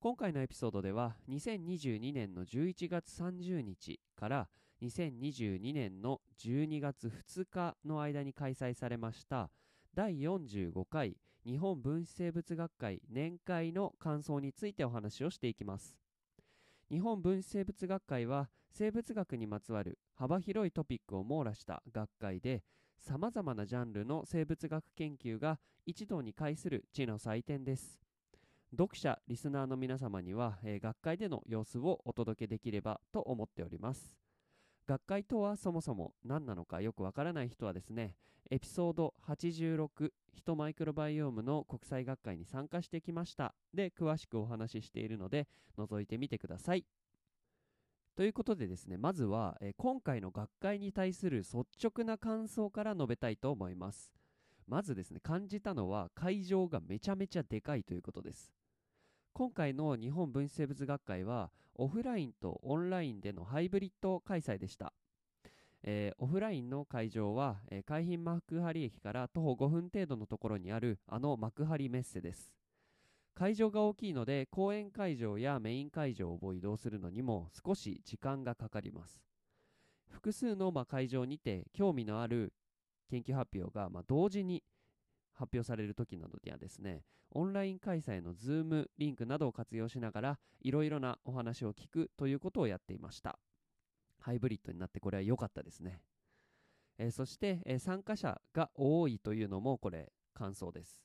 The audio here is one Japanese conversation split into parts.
今回のエピソードでは2022年の11月30日から2022年の12月2日の間に開催されました第45回日本分子生物学会年会の感想についてお話をしていきます。日本分子生物学会は生物学にまつわる幅広いトピックを網羅した学会でさまざまなジャンルの生物学研究が一堂に会する地の祭典です。読者リスナーの皆様には、えー、学会での様子をお届けできればと思っております。学会とはそもそも何なのかよくわからない人はですねエピソード86ヒトマイクロバイオームの国際学会に参加してきました。で詳しくお話ししているので覗いてみてください。ということでですねまずは、え今回の学会に対する率直な感想から述べたいと思います。まずですね感じたのは会場がめちゃめちゃでかいということです。今回の日本分子生物学会はオフラインとオンラインでのハイブリッド開催でした、えー、オフラインの会場は、えー、海浜幕張駅から徒歩5分程度のところにあるあの幕張メッセです。会場が大きいので講演会場やメイン会場を移動するのにも少し時間がかかります。複数のま会場にて興味のある研究発表がま同時に発表される時などにはですねオンライン開催の Zoom リンクなどを活用しながらいろいろなお話を聞くということをやっていました。ハイブリッドになってこれは良かったですね、えー、そして、えー、参加者が多いというのもこれ感想です。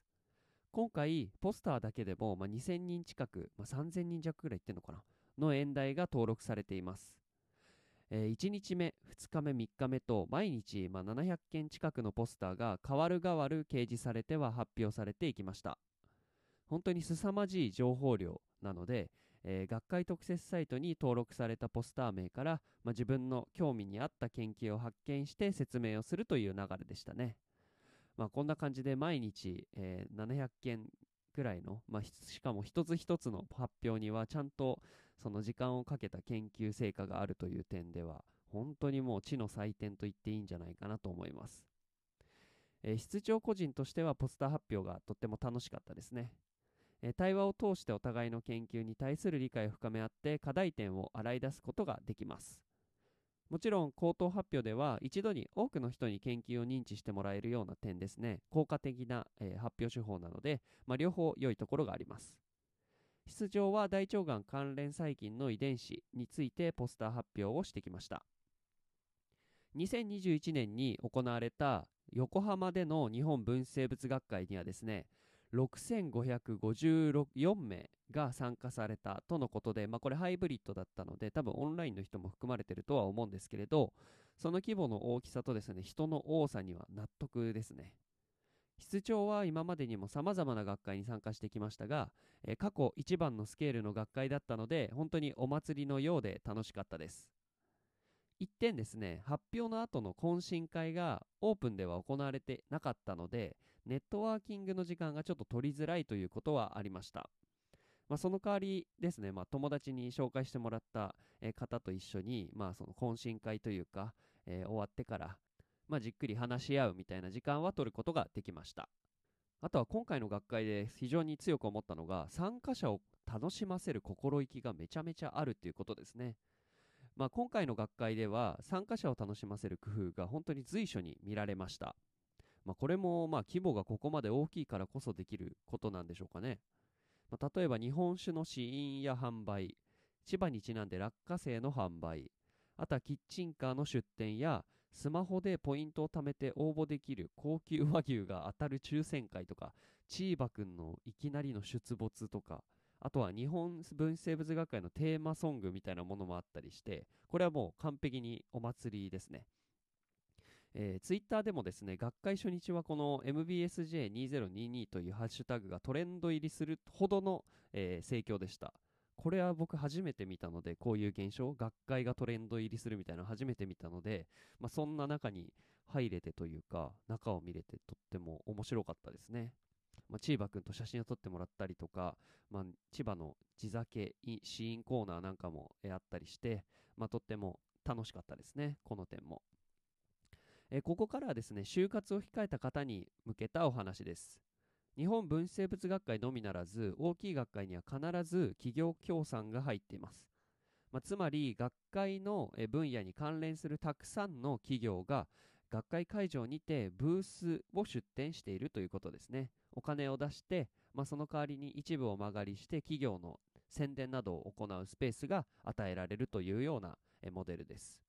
今回ポスターだけでも、まあ、2000人近く、まあ、3000人弱ぐらいいってるのかなの演題が登録されています。えー、1日目、2日目、3日目と毎日、まあ、700件近くのポスターが代わる代わる掲示されては発表されていきました。本当に凄まじい情報量なので、えー、学会特設サイトに登録されたポスター名から、まあ、自分の興味に合った研究を発見して説明をするという流れでしたね、まあ、こんな感じで毎日、えー、700件くらいの、まあ、しかも一つ一つの発表にはちゃんとその時間をかけた研究成果があるという点では本当にもう知の祭典と言っていいんじゃないかなと思います、えー、室長個人としてはポスター発表がとっても楽しかったですね、えー、対話を通してお互いの研究に対する理解を深め合って課題点を洗い出すことができます。もちろん口頭発表では一度に多くの人に研究を認知してもらえるような点ですね。効果的な、えー、発表手法なので、まあ、両方良いところがあります。出場は大腸がん関連細菌の遺伝子についてポスター発表をしてきました。2021年に行われた横浜での日本分子生物学会にはですね6554名が参加されたとのことで、まあ、これハイブリッドだったので多分オンラインの人も含まれてるとは思うんですけれどその規模の大きさとですね人の多さには納得ですね。室長は今までにも様々な学会に参加してきましたが、え過去一番のスケールの学会だったので本当にお祭りのようで楽しかったです。一点ですね発表の後の懇親会がオープンでは行われてなかったのでネットワーキングの時間がちょっと取りづらいということはありました。まあ、その代わりですね、まあ、友達に紹介してもらった、方と一緒に、まあ、その懇親会というか、えー、終わってから、まあ、じっくり話し合うみたいな時間は取ることができました。あとは今回の学会で非常に強く思ったのが参加者を楽しませる心意気がめちゃめちゃあるということですね。まあ、今回の学会では参加者を楽しませる工夫が本当に随所に見られました。まあ、これもまあ規模がここまで大きいからこそできることなんでしょうかね。まあ、例えば日本酒の試飲や販売、千葉にちなんで落花生の販売、あとはキッチンカーの出店やスマホでポイントを貯めて応募できる高級和牛が当たる抽選会とか、チーバくんのいきなりの出没とか、あとは日本分子生物学会のテーマソングみたいなものもあったりして、これはもう完璧にお祭りですね。えー、ツイッターでもですね、学会初日はこの MBSJ2022 というハッシュタグがトレンド入りするほどの、えー、盛況でした。これは僕初めて見たので、こういう現象、学会がトレンド入りするみたいなの初めて見たので、まあ、そんな中に入れてというか、中を見れてとっても面白かったですね。まあ、千葉君と写真を撮ってもらったりとか、まあ、千葉の地酒シーンコーナーなんかもあったりして、まあ、とっても楽しかったですね、この点も。えここからはですね、就活を控えた方に向けたお話です。日本分子生物学会のみならず、大きい学会には必ず企業協賛が入っています。まあ、つまり、学会の分野に関連するたくさんの企業が学会会場にてブースを出展しているということですね。お金を出して、まあ、その代わりに一部を間借りして企業の宣伝などを行うスペースが与えられるというようなモデルです。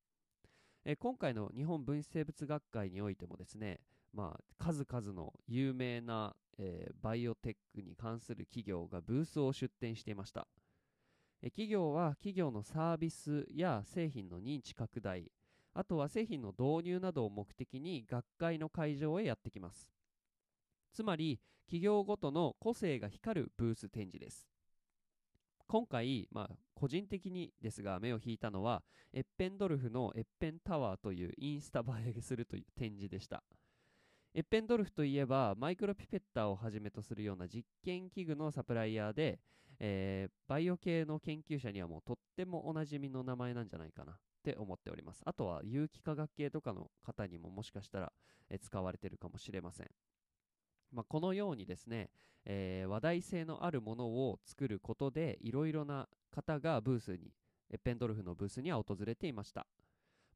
え今回の日本分子生物学会においてもですね、まあ、数々の有名な、えー、バイオテックに関する企業がブースを出展していました。え企業は企業のサービスや製品の認知拡大、あとは製品の導入などを目的に学会の会場へやってきます。つまり、企業ごとの個性が光るブース展示です。今回、まあ、個人的にですが目を引いたのはエッペンドルフのエッペンタワーというインスタ映えするという展示でしたエッペンドルフといえばマイクロピペッターをはじめとするような実験器具のサプライヤーで、えー、バイオ系の研究者にはもうとってもおなじみの名前なんじゃないかなって思っております。あとは有機化学系とかの方にももしかしたら、え使われてるかもしれません。まあ、このようにですね、えー、話題性のあるものを作ることでいろいろな方がブースにエッペンドルフのブースには訪れていました、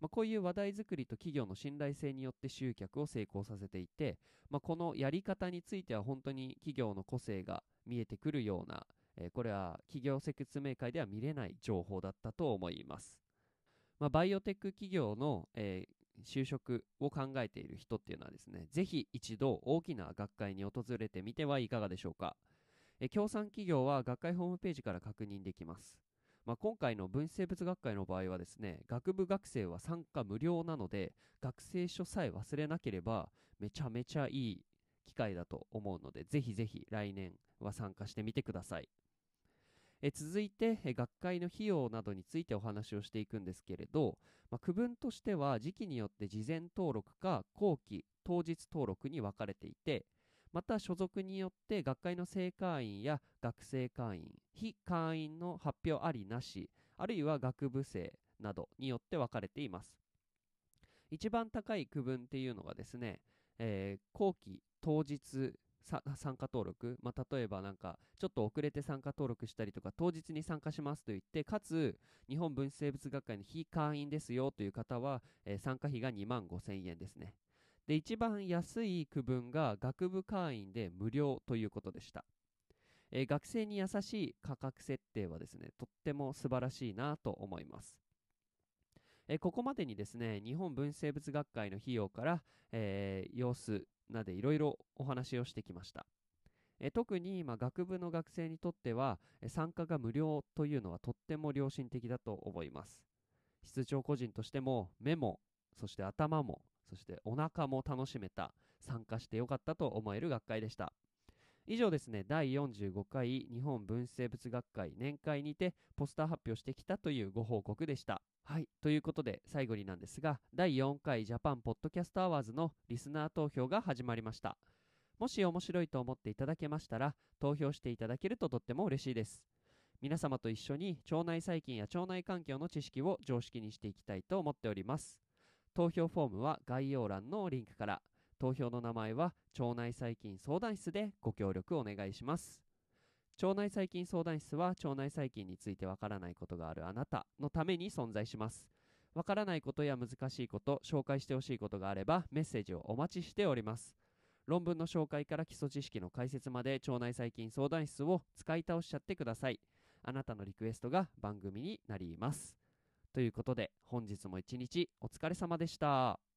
まあ、こういう話題作りと企業の信頼性によって集客を成功させていて、まあ、このやり方については本当に企業の個性が見えてくるような、えー、これは企業説明会では見れない情報だったと思います、まあ、バイオテック企業の、えー就職を考えている人っていうのはですね、ぜひ一度大きな学会に訪れてみてはいかがでしょうか。え協賛企業は学会ホームページから確認できます。まあ、今回の分子生物学会の場合はですね、学部学生は参加無料なので、学生証さえ忘れなければ、めちゃめちゃいい機会だと思うので、ぜひぜひ来年は参加してみてください。え続いてえ学会の費用などについてお話をしていくんですけれど、まあ、区分としては時期によって事前登録か後期当日登録に分かれていてまた所属によって学会の正会員や学生会員非会員の発表ありなしあるいは学部生などによって分かれています。一番高い区分っていうのがですね、えー、後期当日参加登録、まあ、例えばなんかちょっと遅れて参加登録したりとか当日に参加しますと言ってかつ日本分子生物学会の非会員ですよという方は、えー、参加費が2万5000円ですね。で一番安い区分が学部会員で無料ということでした、えー、学生に優しい価格設定はですねとっても素晴らしいなと思います。えここまでにですね日本分子生物学会の費用から、えー、様子などいろいろお話をしてきました。え特に、ま学部の学生にとっては参加が無料というのはとっても良心的だと思います。室長個人としても目もそして頭もそしてお腹も楽しめた参加してよかったと思える学会でした。以上ですね、第45回日本分子生物学会年会にてポスター発表してきたというご報告でした。はい、ということで最後になんですが、第4回ジャパンポッドキャストアワーズのリスナー投票が始まりました。もし面白いと思っていただけましたら、投票していただけるととっても嬉しいです。皆様と一緒に腸内細菌や腸内環境の知識を常識にしていきたいと思っております。投票フォームは概要欄のリンクから、投票の名前は腸内細菌相談室でご協力お願いします。腸内細菌相談室は腸内細菌についてわからないことがあるあなたのために存在します。わからないことや難しいこと、紹介してほしいことがあればメッセージをお待ちしております。論文の紹介から基礎知識の解説まで腸内細菌相談室を使い倒しちゃってください。あなたのリクエストが番組になります。ということで本日も一日お疲れ様でした。